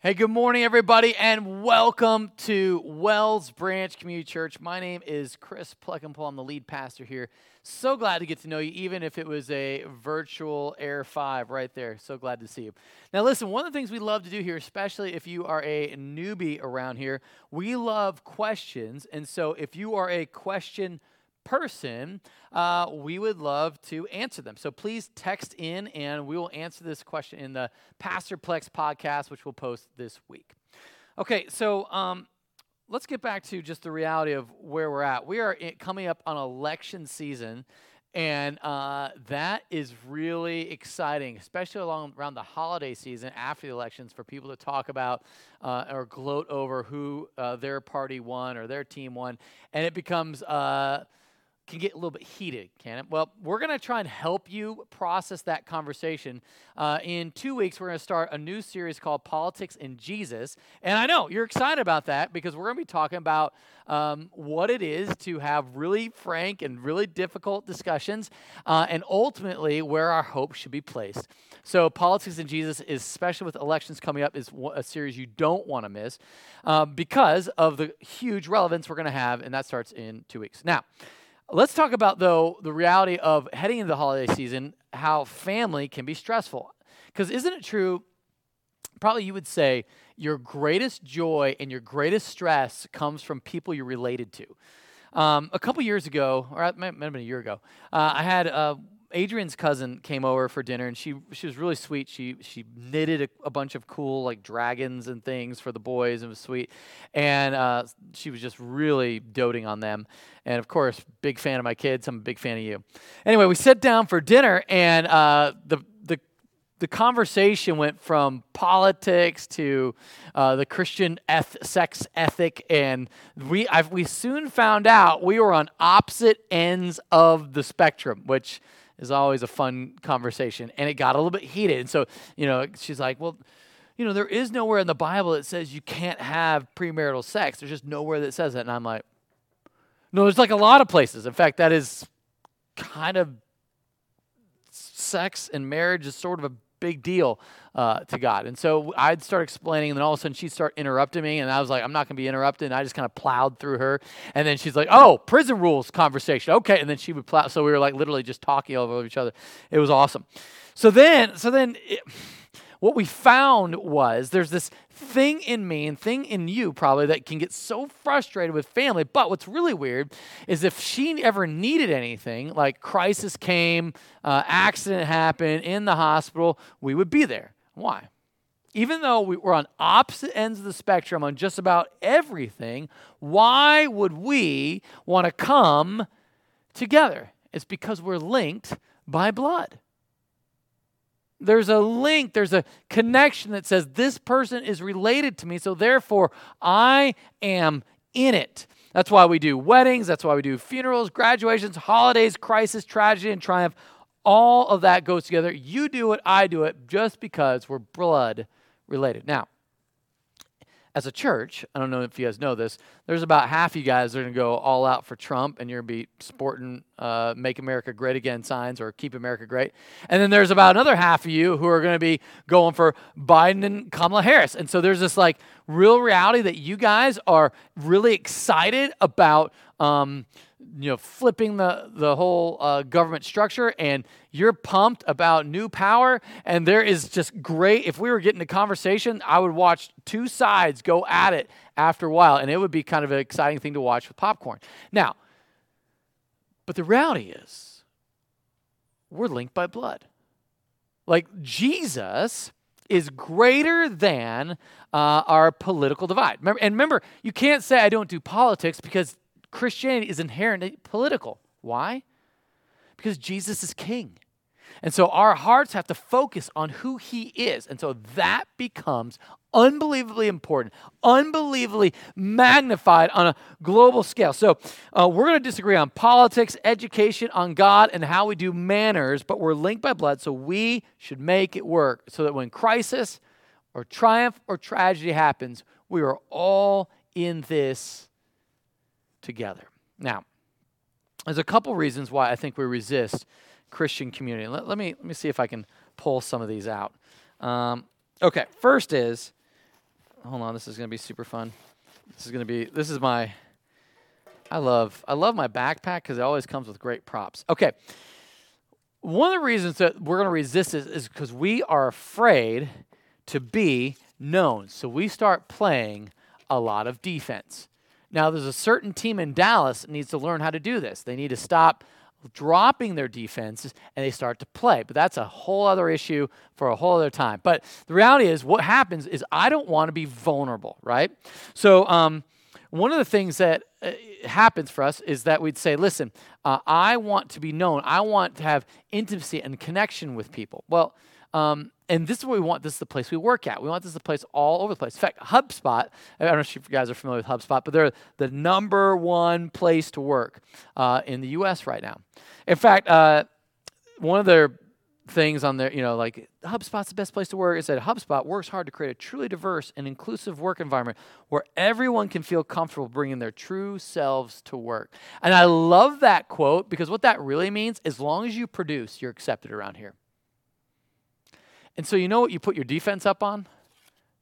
Hey, good morning, everybody, and welcome to Wells Branch Community Church. My name is Chris Pleckenpohl. I'm the lead pastor here. So glad to get to know you, even if it was a virtual Air 5 right there. So glad to see you. Now, listen, one of the things we love to do here, especially if you are a newbie around here, we love questions. And so if you are a question person, uh, we would love to answer them. So please text in and we will answer this question in the Pastorplex podcast, which we'll post this week. Okay, so um, let's get back to just the reality of where we're at. We are coming up on election season. And uh, that is really exciting, especially along around the holiday season after the elections, for people to talk about uh, or gloat over who uh, their party won or their team won, and it becomes uh, can get a little bit heated, can it? Well, we're going to try and help you process that conversation. Uh, in two weeks, we're going to start a new series called Politics and Jesus. And I know you're excited about that because we're going to be talking about um, what it is to have really frank and really difficult discussions, uh, and ultimately where our hope should be placed. So, Politics and Jesus, is, especially with elections coming up, is a series you don't want to miss uh, because of the huge relevance we're going to have, and that starts in two weeks. Now, Let's talk about, though, the reality of heading into the holiday season, how family can be stressful. Because isn't it true? Probably you would say your greatest joy and your greatest stress comes from people you're related to. Um, a couple years ago, or it might have been a year ago, uh, I had uh, Adrian's cousin came over for dinner, and she she was really sweet. She she knitted a, a bunch of cool like dragons and things for the boys. It was sweet, and uh, she was just really doting on them. And of course, big fan of my kids. I'm a big fan of you. Anyway, we sat down for dinner, and uh, the the the conversation went from politics to uh, the Christian eth- sex ethic, and we I've, we soon found out we were on opposite ends of the spectrum, which is always a fun conversation. And it got a little bit heated. And so, you know, she's like, well, you know, there is nowhere in the Bible that says you can't have premarital sex. There's just nowhere that says that. And I'm like, no, there's like a lot of places. In fact, that is kind of sex and marriage is sort of a big deal uh, to God. And so I'd start explaining, and then all of a sudden she'd start interrupting me, and I was like, I'm not going to be interrupted. And I just kind of plowed through her. And then she's like, Oh, prison rules conversation. Okay. And then she would plow. So we were like literally just talking over each other. It was awesome. So then, so then. It, what we found was there's this thing in me and thing in you probably that can get so frustrated with family. But what's really weird is if she ever needed anything, like crisis came, uh, accident happened in the hospital, we would be there. Why? Even though we were on opposite ends of the spectrum on just about everything, why would we want to come together? It's because we're linked by blood. There's a link, there's a connection that says this person is related to me, so therefore I am in it. That's why we do weddings, that's why we do funerals, graduations, holidays, crisis, tragedy, and triumph. All of that goes together. You do it, I do it, just because we're blood related. Now, as a church, I don't know if you guys know this, there's about half you guys that are going to go all out for Trump and you're going to be sporting uh, Make America Great Again signs or Keep America Great. And then there's about another half of you who are going to be going for Biden and Kamala Harris. And so there's this like real reality that you guys are really excited about. Um, you know flipping the the whole uh, government structure and you're pumped about new power and there is just great if we were getting a conversation i would watch two sides go at it after a while and it would be kind of an exciting thing to watch with popcorn now but the reality is we're linked by blood like jesus is greater than uh, our political divide. Remember, and remember, you can't say I don't do politics because Christianity is inherently political. Why? Because Jesus is king. And so our hearts have to focus on who he is. And so that becomes unbelievably important, unbelievably magnified on a global scale. So uh, we're going to disagree on politics, education, on God, and how we do manners, but we're linked by blood, so we should make it work so that when crisis or triumph or tragedy happens, we are all in this together. Now, there's a couple reasons why I think we resist Christian community. Let, let me, let me see if I can pull some of these out. Um, okay, first is hold on. This is going to be super fun. This is going to be, this is my, I love, I love my backpack because it always comes with great props. Okay. One of the reasons that we're going to resist this is because we are afraid to be known. So we start playing a lot of defense. Now, there's a certain team in Dallas that needs to learn how to do this. They need to stop dropping their defenses and they start to play. But that's a whole other issue for a whole other time. But the reality is, what happens is I don't want to be vulnerable, right? So, um, one of the things that uh, happens for us is that we'd say, listen, uh, I want to be known. I want to have intimacy and connection with people. Well, um, and this is what we want. This is the place we work at. We want this the place all over the place. In fact, HubSpot, I don't know if you guys are familiar with HubSpot, but they're the number one place to work uh, in the U.S. right now. In fact, uh, one of their things on there, you know, like HubSpot's the best place to work. It said HubSpot works hard to create a truly diverse and inclusive work environment where everyone can feel comfortable bringing their true selves to work. And I love that quote because what that really means, as long as you produce, you're accepted around here. And so, you know what you put your defense up on?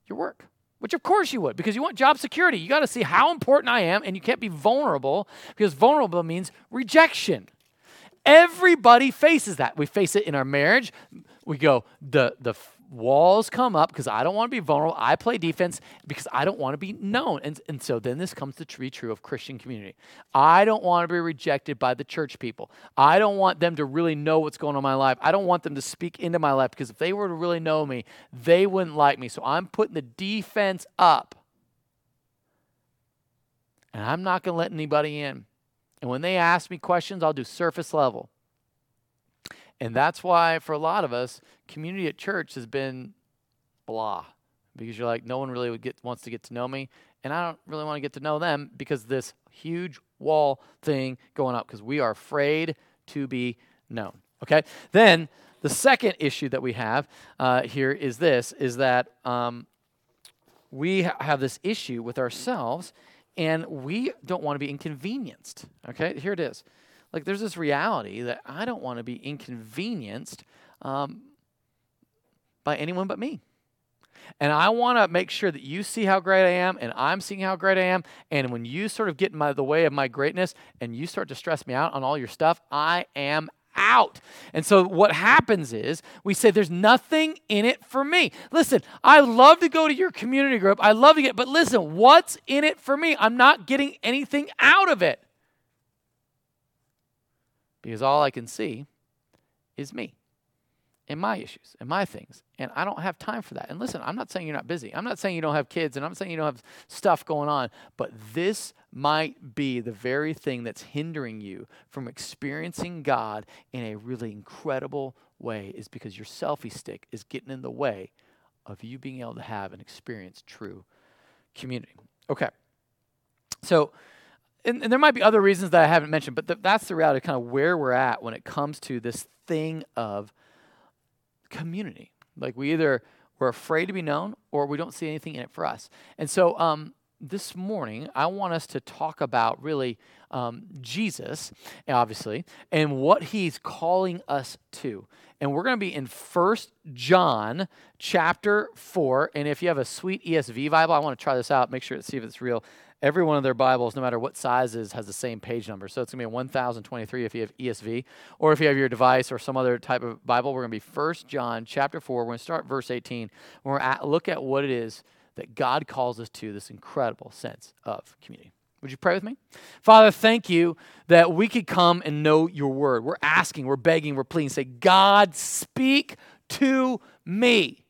Your work. Which, of course, you would, because you want job security. You got to see how important I am, and you can't be vulnerable, because vulnerable means rejection. Everybody faces that. We face it in our marriage. We go, the, the walls come up because I don't want to be vulnerable. I play defense because I don't want to be known. And, and so then this comes to be true of Christian community. I don't want to be rejected by the church people. I don't want them to really know what's going on in my life. I don't want them to speak into my life because if they were to really know me, they wouldn't like me. So I'm putting the defense up. And I'm not going to let anybody in. And when they ask me questions, I'll do surface level. And that's why, for a lot of us, community at church has been blah because you're like, no one really get, wants to get to know me. And I don't really want to get to know them because this huge wall thing going up because we are afraid to be known. Okay? Then the second issue that we have uh, here is this is that um, we ha- have this issue with ourselves and we don't want to be inconvenienced. Okay? Here it is. Like, there's this reality that I don't want to be inconvenienced um, by anyone but me. And I want to make sure that you see how great I am and I'm seeing how great I am. And when you sort of get in my, the way of my greatness and you start to stress me out on all your stuff, I am out. And so what happens is we say there's nothing in it for me. Listen, I love to go to your community group. I love to get, but listen, what's in it for me? I'm not getting anything out of it because all I can see is me and my issues and my things. And I don't have time for that. And listen, I'm not saying you're not busy. I'm not saying you don't have kids and I'm not saying you don't have stuff going on, but this might be the very thing that's hindering you from experiencing God in a really incredible way is because your selfie stick is getting in the way of you being able to have and experience true community. Okay. So, and, and, there might be other reasons that I haven't mentioned, but th- that's the reality, kind of where we're at when it comes to this thing of community. Like we either we're afraid to be known, or we don't see anything in it for us. And so, um, this morning, I want us to talk about really um, Jesus, obviously, and what he's calling us to. And we're going to be in First John chapter 4. And if you have a sweet ESV Bible, I want to try this out, make sure to see if it's real every one of their Bibles, no matter what sizes, has the same page number. So it's going to be a 1023 if you have ESV, or if you have your device or some other type of Bible. We're going to be First John chapter 4. We're going to start verse 18. We're to look at what it is that God calls us to, this incredible sense of community. Would you pray with me? Father, thank you that we could come and know your word. We're asking, we're begging, we're pleading. Say, God, speak to me.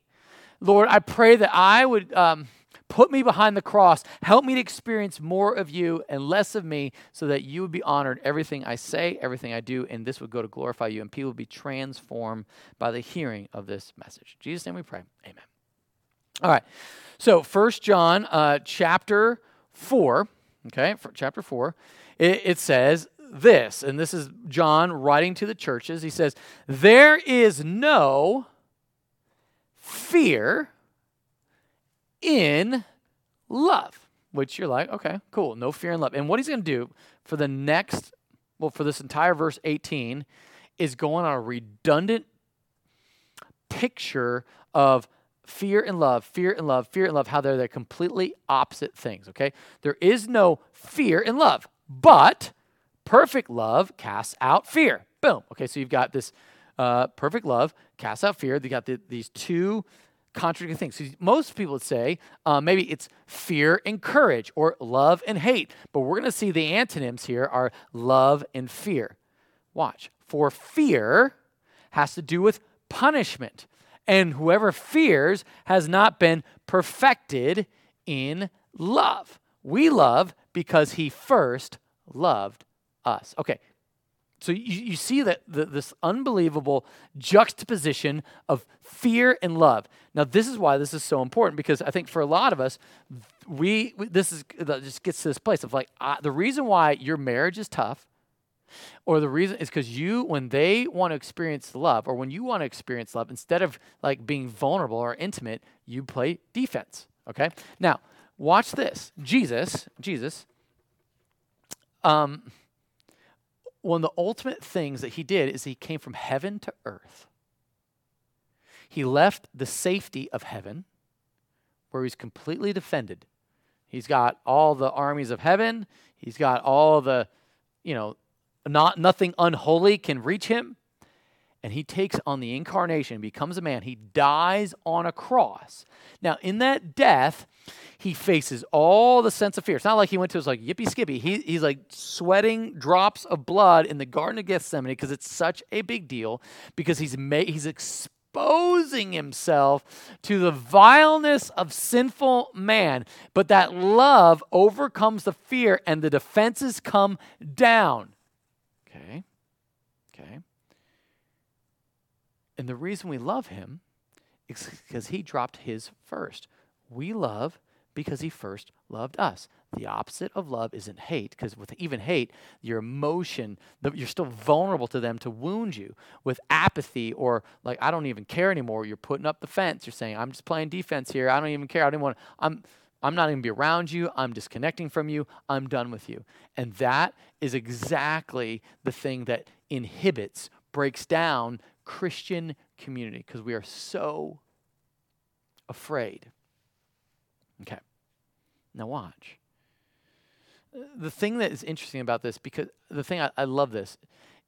Lord, I pray that I would. Um, Put me behind the cross. Help me to experience more of you and less of me so that you would be honored everything I say, everything I do, and this would go to glorify you, and people would be transformed by the hearing of this message. In Jesus' name we pray. Amen. All right. So, First John uh, chapter 4, okay, chapter 4, it, it says this, and this is John writing to the churches. He says, There is no fear in love, which you're like, okay, cool, no fear in love. And what he's going to do for the next, well, for this entire verse 18, is going on a redundant picture of fear and love, fear and love, fear and love, how they're the completely opposite things, okay? There is no fear in love, but perfect love casts out fear. Boom. Okay, so you've got this uh, perfect love casts out fear. You got the, these two contradicting things. Most people would say uh, maybe it's fear and courage or love and hate, but we're going to see the antonyms here are love and fear. Watch. For fear has to do with punishment, and whoever fears has not been perfected in love. We love because he first loved us. Okay, so you, you see that the, this unbelievable juxtaposition of fear and love. Now, this is why this is so important because I think for a lot of us, we, we this is just gets to this place of like uh, the reason why your marriage is tough, or the reason is because you when they want to experience love, or when you want to experience love, instead of like being vulnerable or intimate, you play defense. Okay. Now, watch this. Jesus, Jesus. Um, one of the ultimate things that he did is he came from heaven to earth. He left the safety of heaven, where he's completely defended. He's got all the armies of heaven. He's got all the, you know, not nothing unholy can reach him. And he takes on the incarnation, becomes a man. He dies on a cross. Now, in that death, he faces all the sense of fear. It's not like he went to his like yippee skippy. He, he's like sweating drops of blood in the Garden of Gethsemane because it's such a big deal because he's made he's exposing himself to the vileness of sinful man. But that love overcomes the fear and the defenses come down. Okay. Okay. And the reason we love him is because he dropped his first. We love because he first loved us. The opposite of love isn't hate, because with even hate, your emotion, you're still vulnerable to them to wound you. With apathy or like, I don't even care anymore, you're putting up the fence. You're saying, I'm just playing defense here. I don't even care. I don't want I'm I'm not even be around you. I'm disconnecting from you. I'm done with you. And that is exactly the thing that inhibits, breaks down Christian community because we are so afraid Okay. Now watch. The thing that is interesting about this, because the thing I, I love this,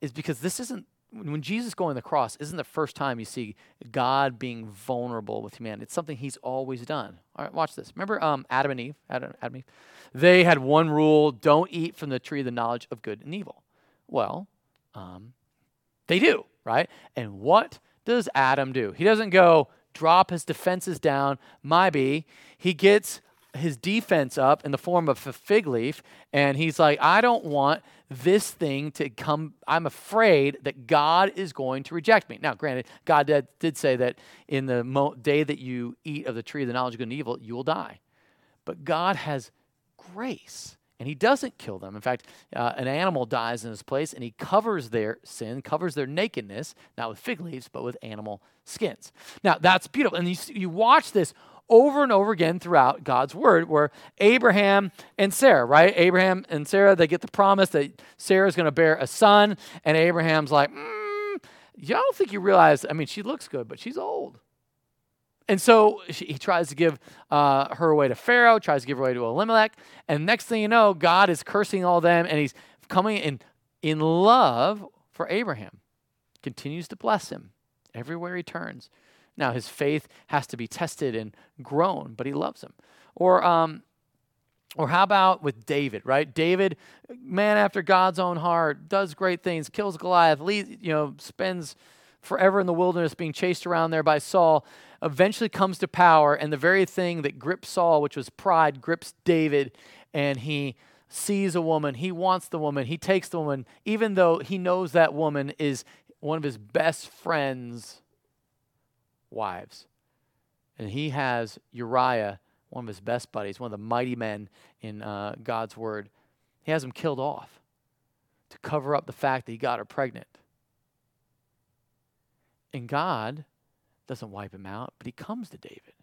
is because this isn't when Jesus going the cross isn't the first time you see God being vulnerable with humanity. It's something He's always done. All right, watch this. Remember um, Adam and Eve? Adam, Adam and Eve. They had one rule: don't eat from the tree of the knowledge of good and evil. Well, um, they do, right? And what does Adam do? He doesn't go, drop his defenses down. Maybe he gets his defense up in the form of a fig leaf, and he's like, I don't want this thing to come. I'm afraid that God is going to reject me. Now, granted, God did, did say that in the mo- day that you eat of the tree of the knowledge of good and evil, you will die. But God has grace and he doesn't kill them. In fact, uh, an animal dies in his place, and he covers their sin, covers their nakedness, not with fig leaves, but with animal skins. Now, that's beautiful. And you, you watch this over and over again throughout God's word, where Abraham and Sarah, right? Abraham and Sarah, they get the promise that Sarah's going to bear a son, and Abraham's like, mm, you don't think you realize, I mean, she looks good, but she's old. And so he tries to give uh, her away to Pharaoh, tries to give her away to Elimelech. And next thing you know, God is cursing all them, and he's coming in, in love for Abraham, continues to bless him everywhere he turns. Now, his faith has to be tested and grown, but he loves him. Or, um, or how about with David, right? David, man after God's own heart, does great things, kills Goliath, leads, you know, spends forever in the wilderness being chased around there by Saul eventually comes to power, and the very thing that gripped Saul, which was pride, grips David, and he sees a woman. He wants the woman. He takes the woman, even though he knows that woman is one of his best friend's wives. And he has Uriah, one of his best buddies, one of the mighty men in uh, God's word. He has him killed off to cover up the fact that he got her pregnant. And God doesn't wipe him out, but he comes to David.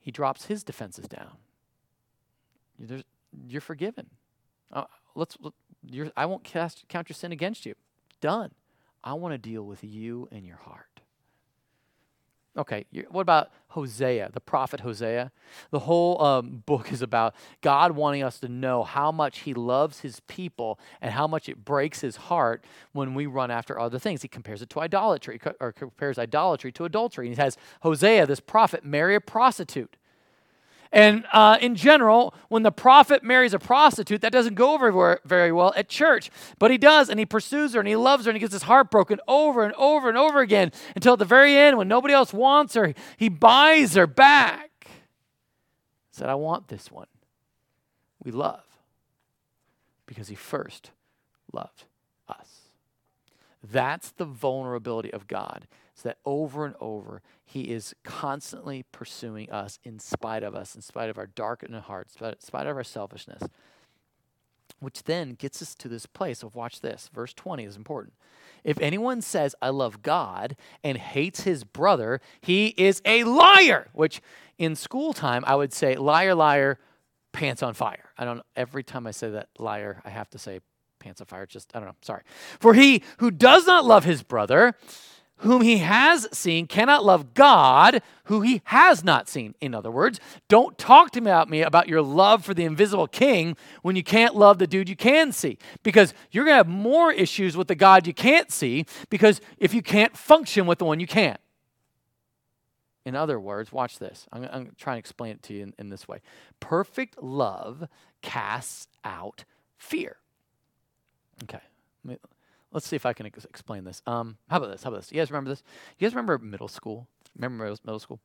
He drops his defenses down. You're, you're forgiven. Uh, let's. Let, I won't cast, count your sin against you. Done. I want to deal with you and your heart. Okay, what about Hosea, the prophet Hosea? The whole um, book is about God wanting us to know how much He loves His people and how much it breaks His heart when we run after other things. He compares it to idolatry, or compares idolatry to adultery. And he has Hosea, this prophet, marry a prostitute. And uh, in general, when the prophet marries a prostitute, that doesn't go over very well at church. But he does, and he pursues her, and he loves her, and he gets his heart broken over and over and over again until at the very end, when nobody else wants her, he buys her back. Said, I want this one. We love because he first loved us. That's the vulnerability of God that over and over, He is constantly pursuing us in spite of us, in spite of our darkened hearts, in spite of our selfishness. Which then gets us to this place of watch this. Verse 20 is important. If anyone says, I love God and hates his brother, he is a liar. Which in school time, I would say, liar, liar, pants on fire. I don't every time I say that liar, I have to say pants on fire. Just, I don't know, sorry. For he who does not love his brother whom he has seen cannot love God who he has not seen. In other words, don't talk to me about me about your love for the invisible king when you can't love the dude you can see. Because you're going to have more issues with the God you can't see because if you can't function with the one you can't. In other words, watch this. I'm, I'm trying to explain it to you in, in this way. Perfect love casts out fear. Okay. Let's see if I can ex- explain this. Um, how about this? How about this? You guys remember this? You guys remember middle school? Remember middle school?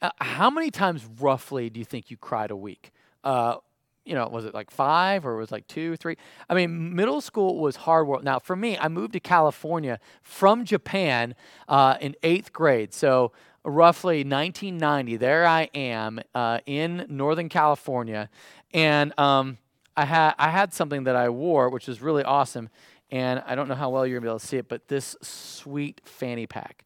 Uh, how many times roughly do you think you cried a week? Uh, you know, was it like five or was it like two, three? I mean, middle school was hard work. Now, for me, I moved to California from Japan uh, in eighth grade. So, roughly 1990, there I am uh, in Northern California. And um, I, had, I had something that I wore, which was really awesome and I don't know how well you're gonna be able to see it, but this sweet fanny pack.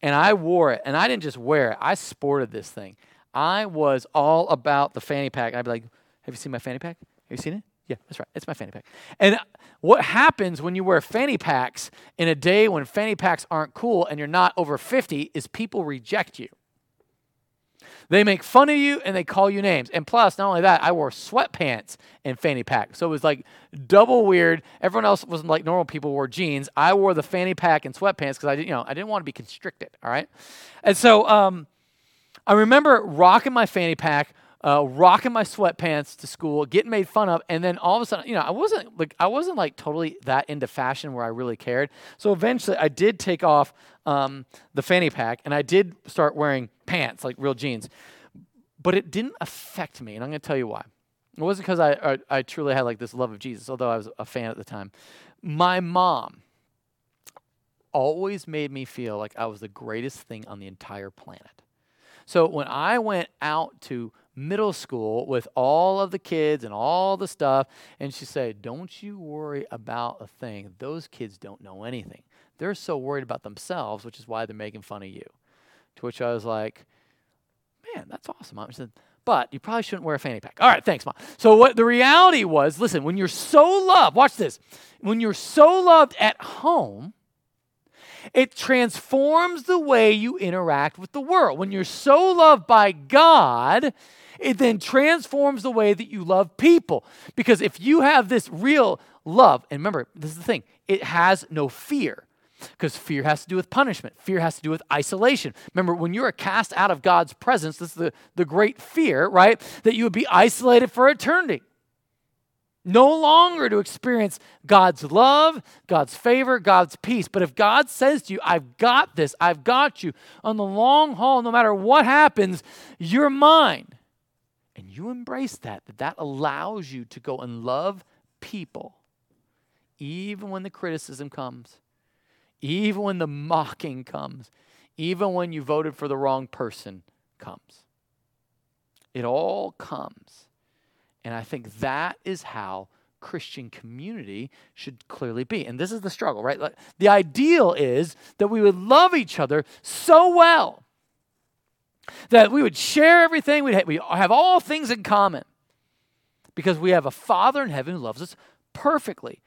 And I wore it, and I didn't just wear it, I sported this thing. I was all about the fanny pack. I'd be like, Have you seen my fanny pack? Have you seen it? Yeah, that's right. It's my fanny pack. And what happens when you wear fanny packs in a day when fanny packs aren't cool and you're not over 50 is people reject you. They make fun of you and they call you names. And plus, not only that, I wore sweatpants and fanny pack. So it was like double weird. Everyone else was like normal people wore jeans. I wore the fanny pack and sweatpants because I didn't, you know, I didn't want to be constricted. All right. And so um, I remember rocking my fanny pack uh, rocking my sweatpants to school, getting made fun of, and then all of a sudden, you know, I wasn't like I wasn't like totally that into fashion where I really cared. So eventually, I did take off um, the fanny pack and I did start wearing pants like real jeans, but it didn't affect me, and I'm going to tell you why. It wasn't because I, I I truly had like this love of Jesus, although I was a fan at the time. My mom always made me feel like I was the greatest thing on the entire planet. So when I went out to middle school with all of the kids and all the stuff. And she said, Don't you worry about a thing. Those kids don't know anything. They're so worried about themselves, which is why they're making fun of you. To which I was like, Man, that's awesome, Mom. She said, but you probably shouldn't wear a fanny pack. All right, thanks, Mom. So, what the reality was listen, when you're so loved, watch this. When you're so loved at home, it transforms the way you interact with the world. When you're so loved by God, it then transforms the way that you love people. Because if you have this real love, and remember, this is the thing, it has no fear. Because fear has to do with punishment. Fear has to do with isolation. Remember, when you are cast out of God's presence, this is the, the great fear, right? That you would be isolated for eternity. No longer to experience God's love, God's favor, God's peace. But if God says to you, I've got this, I've got you, on the long haul, no matter what happens, you're mine and you embrace that, that that allows you to go and love people, even when the criticism comes, even when the mocking comes, even when you voted for the wrong person comes. It all comes. And I think that is how Christian community should clearly be. And this is the struggle, right? The ideal is that we would love each other so well that we would share everything, we'd have, we have all things in common because we have a Father in heaven who loves us perfectly.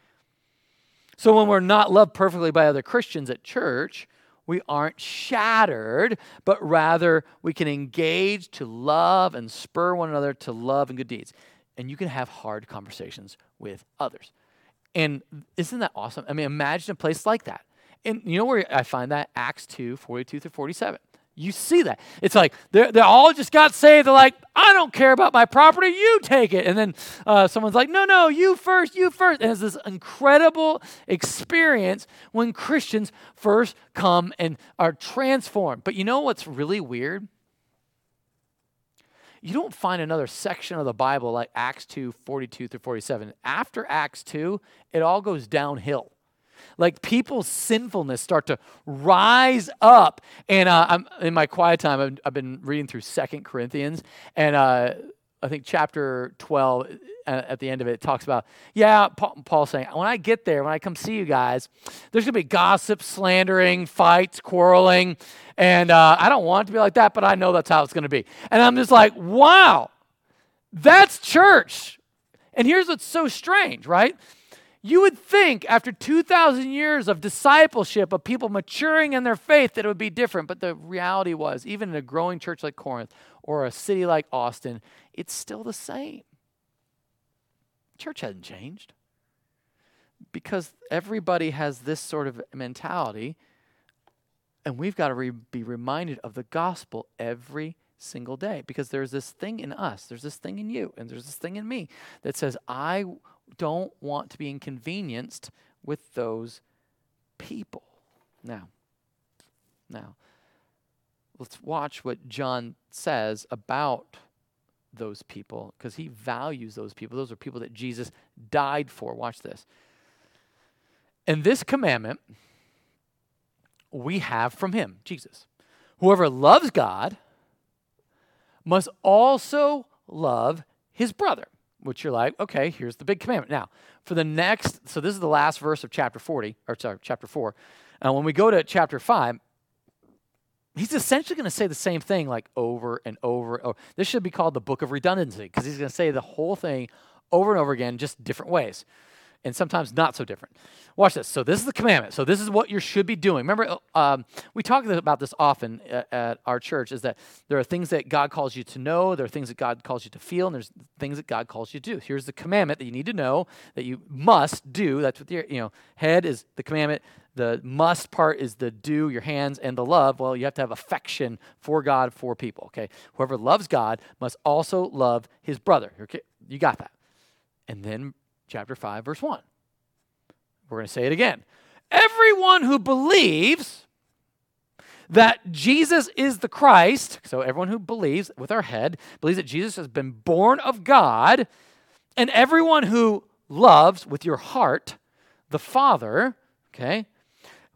So when we're not loved perfectly by other Christians at church, we aren't shattered, but rather we can engage to love and spur one another to love and good deeds. And you can have hard conversations with others. And isn't that awesome? I mean, imagine a place like that. And you know where I find that? Acts 2 42 through 47. You see that. It's like they they all just got saved. They're like, I don't care about my property. You take it. And then uh, someone's like, no, no, you first, you first. And it's this incredible experience when Christians first come and are transformed. But you know what's really weird? You don't find another section of the Bible like Acts 2 42 through 47. After Acts 2, it all goes downhill like people's sinfulness start to rise up. And uh, I'm in my quiet time. I've, I've been reading through Second Corinthians, and uh, I think chapter 12 uh, at the end of it talks about, yeah, Paul, saying, when I get there, when I come see you guys, there's going to be gossip, slandering, fights, quarreling. And uh, I don't want it to be like that, but I know that's how it's going to be. And I'm just like, wow, that's church. And here's what's so strange, right? You would think after 2,000 years of discipleship, of people maturing in their faith, that it would be different. But the reality was, even in a growing church like Corinth or a city like Austin, it's still the same. Church hasn't changed because everybody has this sort of mentality, and we've got to re- be reminded of the gospel every single day because there's this thing in us, there's this thing in you, and there's this thing in me that says, I don't want to be inconvenienced with those people. Now, now, let's watch what John says about those people because he values those people. Those are people that Jesus died for. Watch this. And this commandment we have from him, Jesus. Whoever loves God must also love his brother which you're like, okay, here's the big commandment. Now, for the next, so this is the last verse of chapter 40, or sorry, chapter 4. And when we go to chapter 5, he's essentially going to say the same thing like over and over. Oh, this should be called the book of redundancy because he's going to say the whole thing over and over again, just different ways and sometimes not so different. Watch this. So, this is the commandment. So, this is what you should be doing. Remember, uh, um, we talk about this often at, at, our church is that there are things that God calls you to know, there are things that God calls you to feel, and there's things that God calls you to do. Here's the commandment that you need to know that you must do. That's what your you know, head is the commandment. The must part is the do, your hands, and the love. Well, you have to have affection for God, for people. Okay. Whoever loves God must also love his brother. Okay. You got that. And then chapter 5, verse 1. We're going to say it again. Everyone who believes that Jesus is the Christ, so everyone who believes with our head, believes that Jesus has been born of God, and everyone who loves with your heart the Father, okay,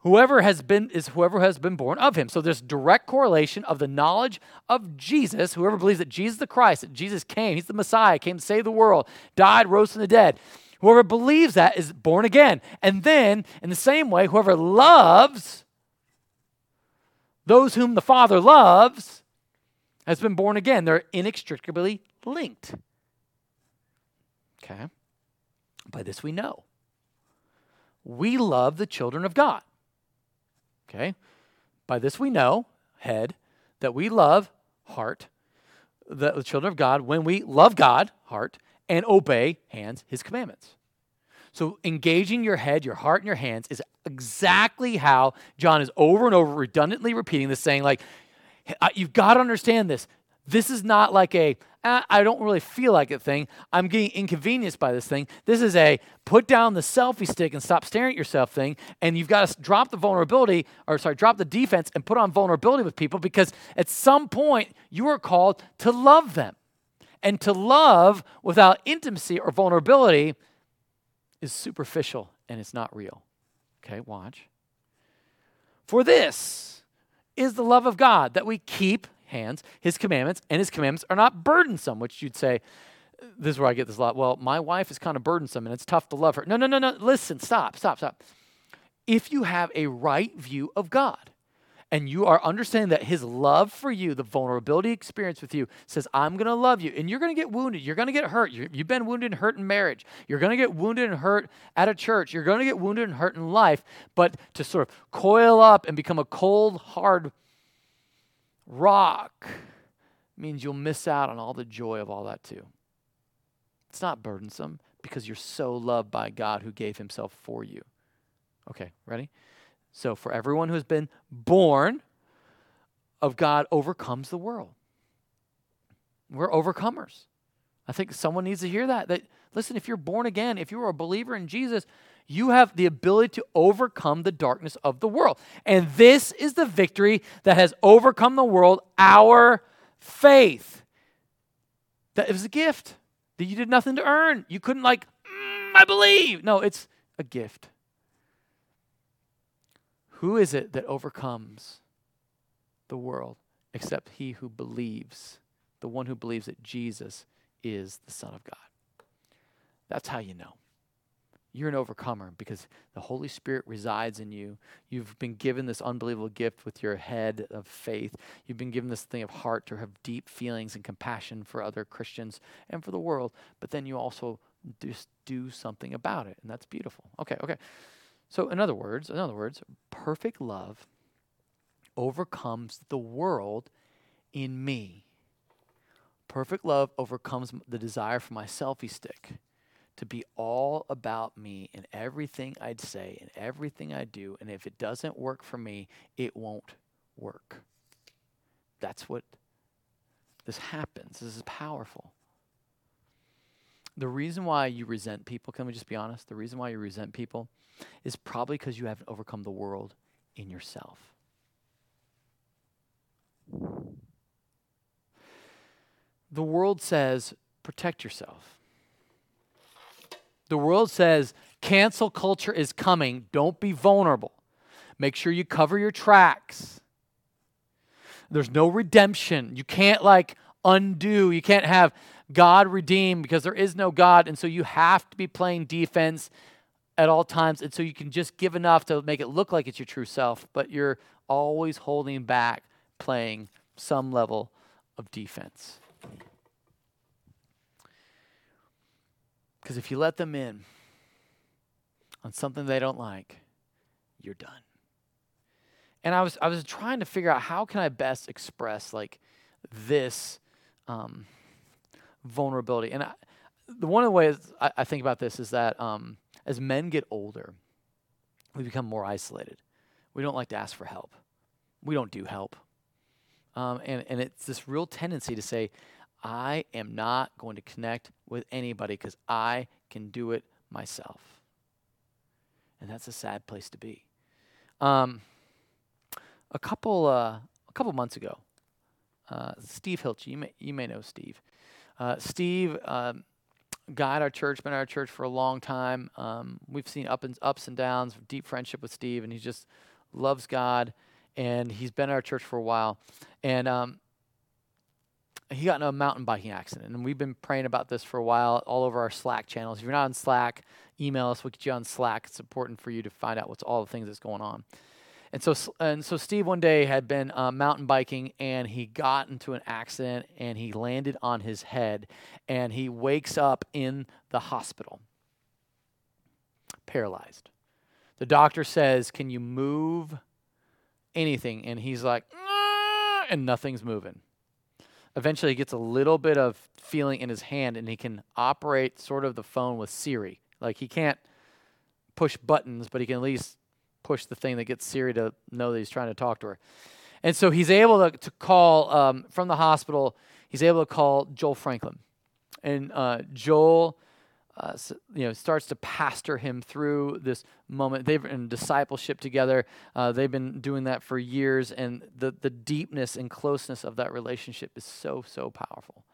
whoever has been is whoever has been born of him so there's direct correlation of the knowledge of jesus whoever believes that jesus the christ that jesus came he's the messiah came to save the world died rose from the dead Whoever believes that is born again. And then, in the same way, whoever loves those whom the Father loves has been born again. They're inextricably linked. Okay? By this we know. We love the children of God. Okay? By this we know, head, that we love, heart, the, the children of God when we love God, heart, and obey hands his commandments. So engaging your head, your heart, and your hands is exactly how John is over and over redundantly repeating this, saying, like, you've got to understand this. This is not like a, ah, I don't really feel like it thing. I'm getting inconvenienced by this thing. This is a put down the selfie stick and stop staring at yourself thing. And you've got to drop the vulnerability, or sorry, drop the defense and put on vulnerability with people because at some point you are called to love them. And to love without intimacy or vulnerability is superficial and it's not real. Okay, watch. For this is the love of God that we keep hands, his commandments, and his commandments are not burdensome, which you'd say, this is where I get this a lot. Well, my wife is kind of burdensome and it's tough to love her. No, no, no, no. Listen, stop, stop, stop. If you have a right view of God, and you are understanding that his love for you, the vulnerability experience with you, says, I'm going to love you. And you're going to get wounded. You're going to get hurt. you have been wounded and hurt in marriage. You're going to get wounded and hurt at a church. You're going to get wounded and hurt in life. But to sort of coil up and become a cold, hard rock means you'll miss out on all the joy of all that too. It's not burdensome because you're so loved by God who gave himself for you. Okay, ready? So, for everyone who has been born of God overcomes the world. We're overcomers. I think someone needs to hear that. That listen, if you're born again, if you're a believer in Jesus, you have the ability to overcome the darkness of the world. And this is the victory that has overcome the world, our faith. That it was a gift that you did nothing to earn. You couldn't, like, mm, I believe. No, it's a gift. Who is it that overcomes the world except he who believes, the one who believes that Jesus is the Son of God? That's how you know. You're an overcomer because the Holy Spirit resides in you. You've been given this unbelievable gift with your head of faith. You've been given this thing of heart to have deep feelings and compassion for other Christians and for the world. But then you also just do something about it, and that's beautiful. Okay, okay. So in other words, in other words, perfect love overcomes the world in me. Perfect love overcomes the desire for my selfie stick to be all about me and everything I'd say and everything I do. And if it doesn't work for me, it won't work. That's what this happens. This is powerful. The reason why you resent people, can we just be honest? The reason why you resent people is probably because you haven't overcome the world in yourself. The world says, protect yourself. The world says cancel culture is coming. Don't be vulnerable. Make sure you cover your tracks. There's no redemption. You can't like undo. You can't have God redeem because there is no God. And so you have to be playing defense at all times. And so you can just give enough to make it look like it's your true self, but you're always holding back playing some level of defense. Because if you let them in on something they don't like, you're done. And I was I was trying to figure out how can I best express like this um, vulnerability. And I, the one of the ways I, I think about this is that um, as men get older, we become more isolated. We don't like to ask for help. We don't do help. Um, and, and it's this real tendency to say, I am not going to connect with anybody because I can do it myself. And that's a sad place to be. Um, a couple uh, a couple months ago, uh, Steve Hilch, you may you may know Steve. Uh, Steve, um, at our church, been at our church for a long time. Um, we've seen up and ups and downs, deep friendship with Steve, and he just loves God, and he's been at our church for a while. And um, he got in a mountain biking accident. And we've been praying about this for a while all over our Slack channels. If you're not on Slack, email us. We'll get you on Slack. It's important for you to find out what's all the things that's going on. And so, and so Steve one day had been uh, mountain biking and he got into an accident and he landed on his head and he wakes up in the hospital, paralyzed. The doctor says, Can you move anything? And he's like, and nothing's moving eventually he gets a little bit of feeling in his hand and he can operate sort of the phone with Siri. Like he can't push buttons, but he can at least push the thing that gets Siri to know that he's trying to talk to her. And so he's able to, to call um, from the hospital, he's able to call Joel Franklin. And uh, Joel uh, you know, starts to pastor him through this moment. They've been in discipleship together. Uh, they've been doing that for years, and the the deepness and closeness of that relationship is so so powerful.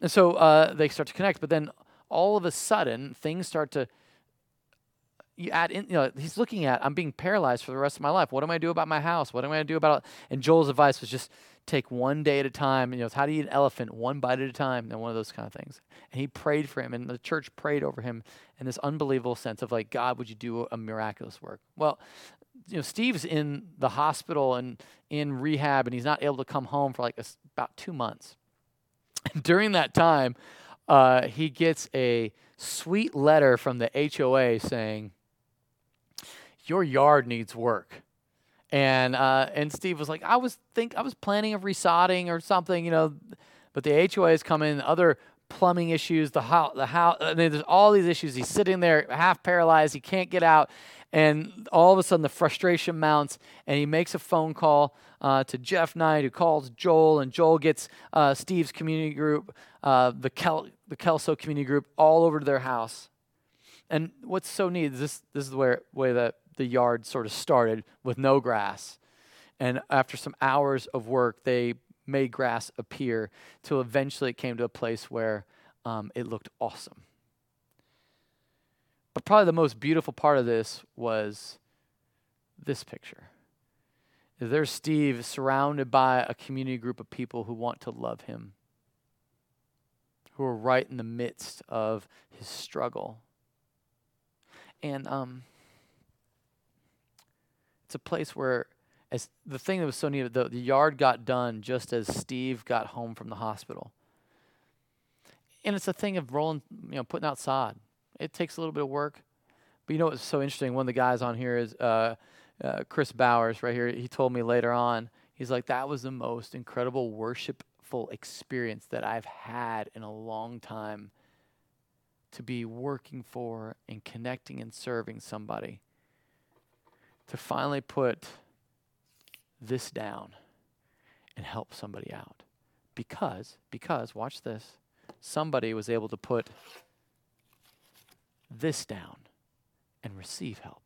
And so uh, they start to connect, but then all of a sudden things start to. You add in, you know, he's looking at, I'm being paralyzed for the rest of my life. What am I going to do about my house? What am I going to do about it? And Joel's advice was just take one day at a time. You know, how do you eat an elephant? One bite at a time, and one of those kind of things. And he prayed for him, and the church prayed over him in this unbelievable sense of like, God, would you do a miraculous work? Well, you know, Steve's in the hospital and in rehab, and he's not able to come home for like a, about two months. And during that time, uh, he gets a sweet letter from the HOA saying, "Your yard needs work." And uh, and Steve was like, "I was think I was planning of resodding or something, you know." But the HOA has come in, other plumbing issues, the house, the house. I mean, there's all these issues. He's sitting there, half paralyzed. He can't get out, and all of a sudden the frustration mounts, and he makes a phone call uh, to Jeff Knight, who calls Joel, and Joel gets uh, Steve's community group, uh, the Kel- the Kelso community group, all over to their house. And what's so neat is this: this is where way that the yard sort of started with no grass, and after some hours of work, they made grass appear till eventually it came to a place where um, it looked awesome. But probably the most beautiful part of this was this picture. There's Steve surrounded by a community group of people who want to love him, who are right in the midst of his struggle. And um, it's a place where as the thing that was so neat, the, the yard got done just as Steve got home from the hospital. And it's a thing of rolling, you know, putting out sod. It takes a little bit of work. But you know what's so interesting? One of the guys on here is uh, uh, Chris Bowers, right here. He told me later on, he's like, that was the most incredible worshipful experience that I've had in a long time to be working for and connecting and serving somebody. To finally put this down and help somebody out. Because, because, watch this, somebody was able to put this down and receive help.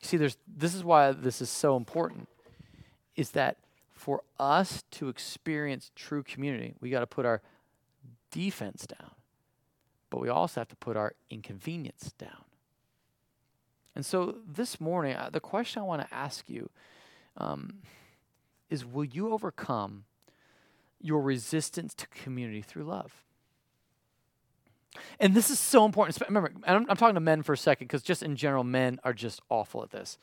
You see, there's this is why this is so important, is that for us to experience true community, we got to put our defense down, but we also have to put our inconvenience down. And so this morning, uh, the question I want to ask you um, is will you overcome your resistance to community through love? And this is so important. Remember, I'm, I'm talking to men for a second because just in general, men are just awful at this.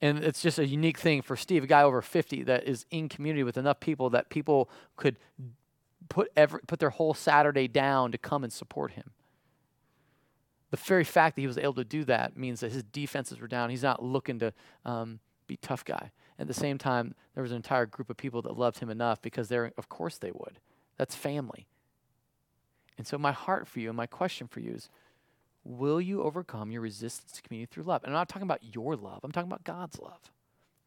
And it's just a unique thing for Steve, a guy over 50 that is in community with enough people that people could put every, put their whole Saturday down to come and support him. The very fact that he was able to do that means that his defenses were down. He's not looking to um, be tough guy. At the same time, there was an entire group of people that loved him enough because they're, of course, they would. That's family. And so, my heart for you and my question for you is will you overcome your resistance to community through love? And I'm not talking about your love, I'm talking about God's love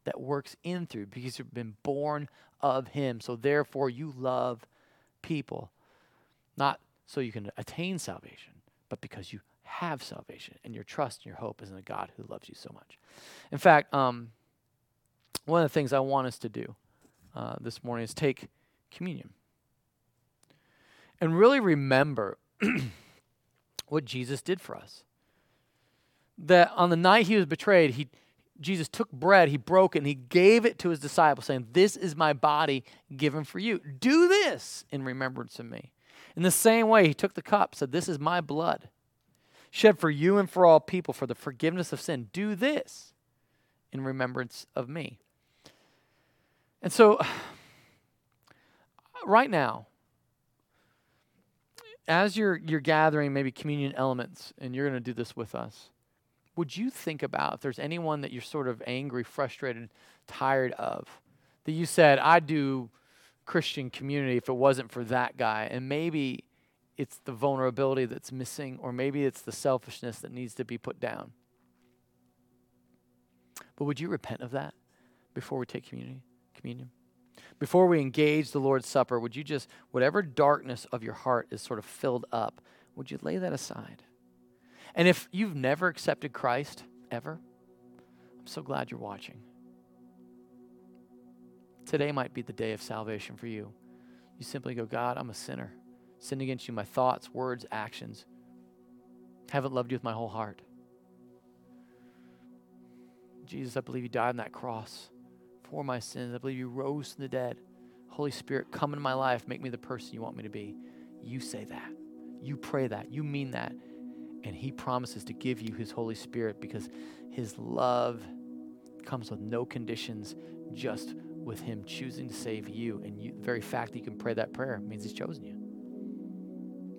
that works in through because you've been born of Him. So, therefore, you love people, not so you can attain salvation, but because you have salvation and your trust and your hope is in a God who loves you so much. In fact, um, one of the things I want us to do uh, this morning is take communion and really remember what Jesus did for us. That on the night he was betrayed, he, Jesus took bread, he broke it, and he gave it to his disciples, saying, This is my body given for you. Do this in remembrance of me. In the same way, he took the cup, said, This is my blood, shed for you and for all people for the forgiveness of sin. Do this in remembrance of me. And so, right now, as you're, you're gathering maybe communion elements, and you're going to do this with us, would you think about if there's anyone that you're sort of angry, frustrated, tired of, that you said, I'd do Christian community if it wasn't for that guy? And maybe it's the vulnerability that's missing, or maybe it's the selfishness that needs to be put down. But would you repent of that before we take communion? Before we engage the Lord's Supper, would you just, whatever darkness of your heart is sort of filled up, would you lay that aside? And if you've never accepted Christ, ever, I'm so glad you're watching. Today might be the day of salvation for you. You simply go, God, I'm a sinner. Sinned against you, my thoughts, words, actions. Haven't loved you with my whole heart. Jesus, I believe you died on that cross for my sins. I believe you rose from the dead. Holy Spirit, come into my life. Make me the person you want me to be. You say that. You pray that. You mean that. And He promises to give you His Holy Spirit because His love comes with no conditions, just with Him choosing to save you. And you, the very fact that you can pray that prayer means He's chosen you.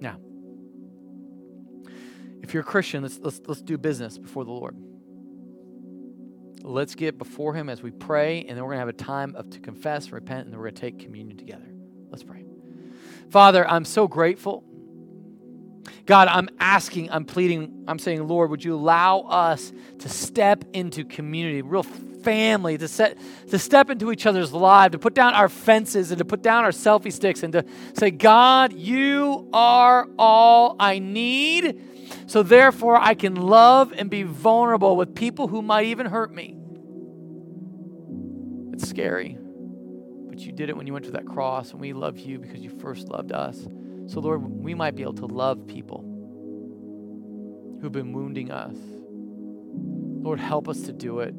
Now, if you're a Christian, let's, let's, let's do business before the Lord. Let's get before Him as we pray, and then we're going to have a time of to confess, repent, and then we're going to take communion together. Let's pray. Father, I'm so grateful. God, I'm asking, I'm pleading, I'm saying, Lord, would you allow us to step into community, real family, to set to step into each other's lives, to put down our fences and to put down our selfie sticks and to say, God, you are all I need. So therefore I can love and be vulnerable with people who might even hurt me. It's scary. But you did it when you went to that cross, and we love you because you first loved us. So, Lord, we might be able to love people who've been wounding us. Lord, help us to do it.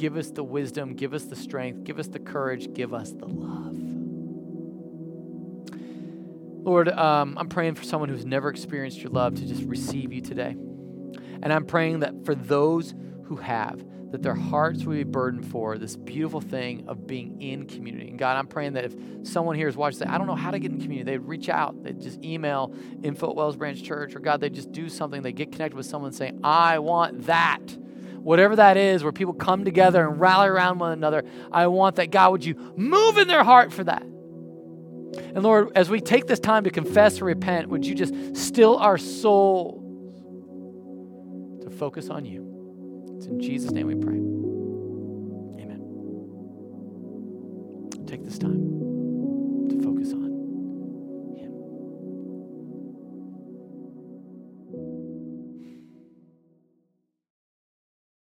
Give us the wisdom, give us the strength, give us the courage, give us the love. Lord, um, I'm praying for someone who's never experienced your love to just receive you today. And I'm praying that for those who have, that their hearts will be burdened for this beautiful thing of being in community. And God, I'm praying that if someone here is watching, say, I don't know how to get in community, they'd reach out, they'd just email info at Wells Branch Church, or God, they just do something, they get connected with someone saying, I want that. Whatever that is, where people come together and rally around one another, I want that. God, would you move in their heart for that? And Lord, as we take this time to confess and repent, would you just still our souls to focus on you? It's in Jesus' name we pray. Amen. Take this time.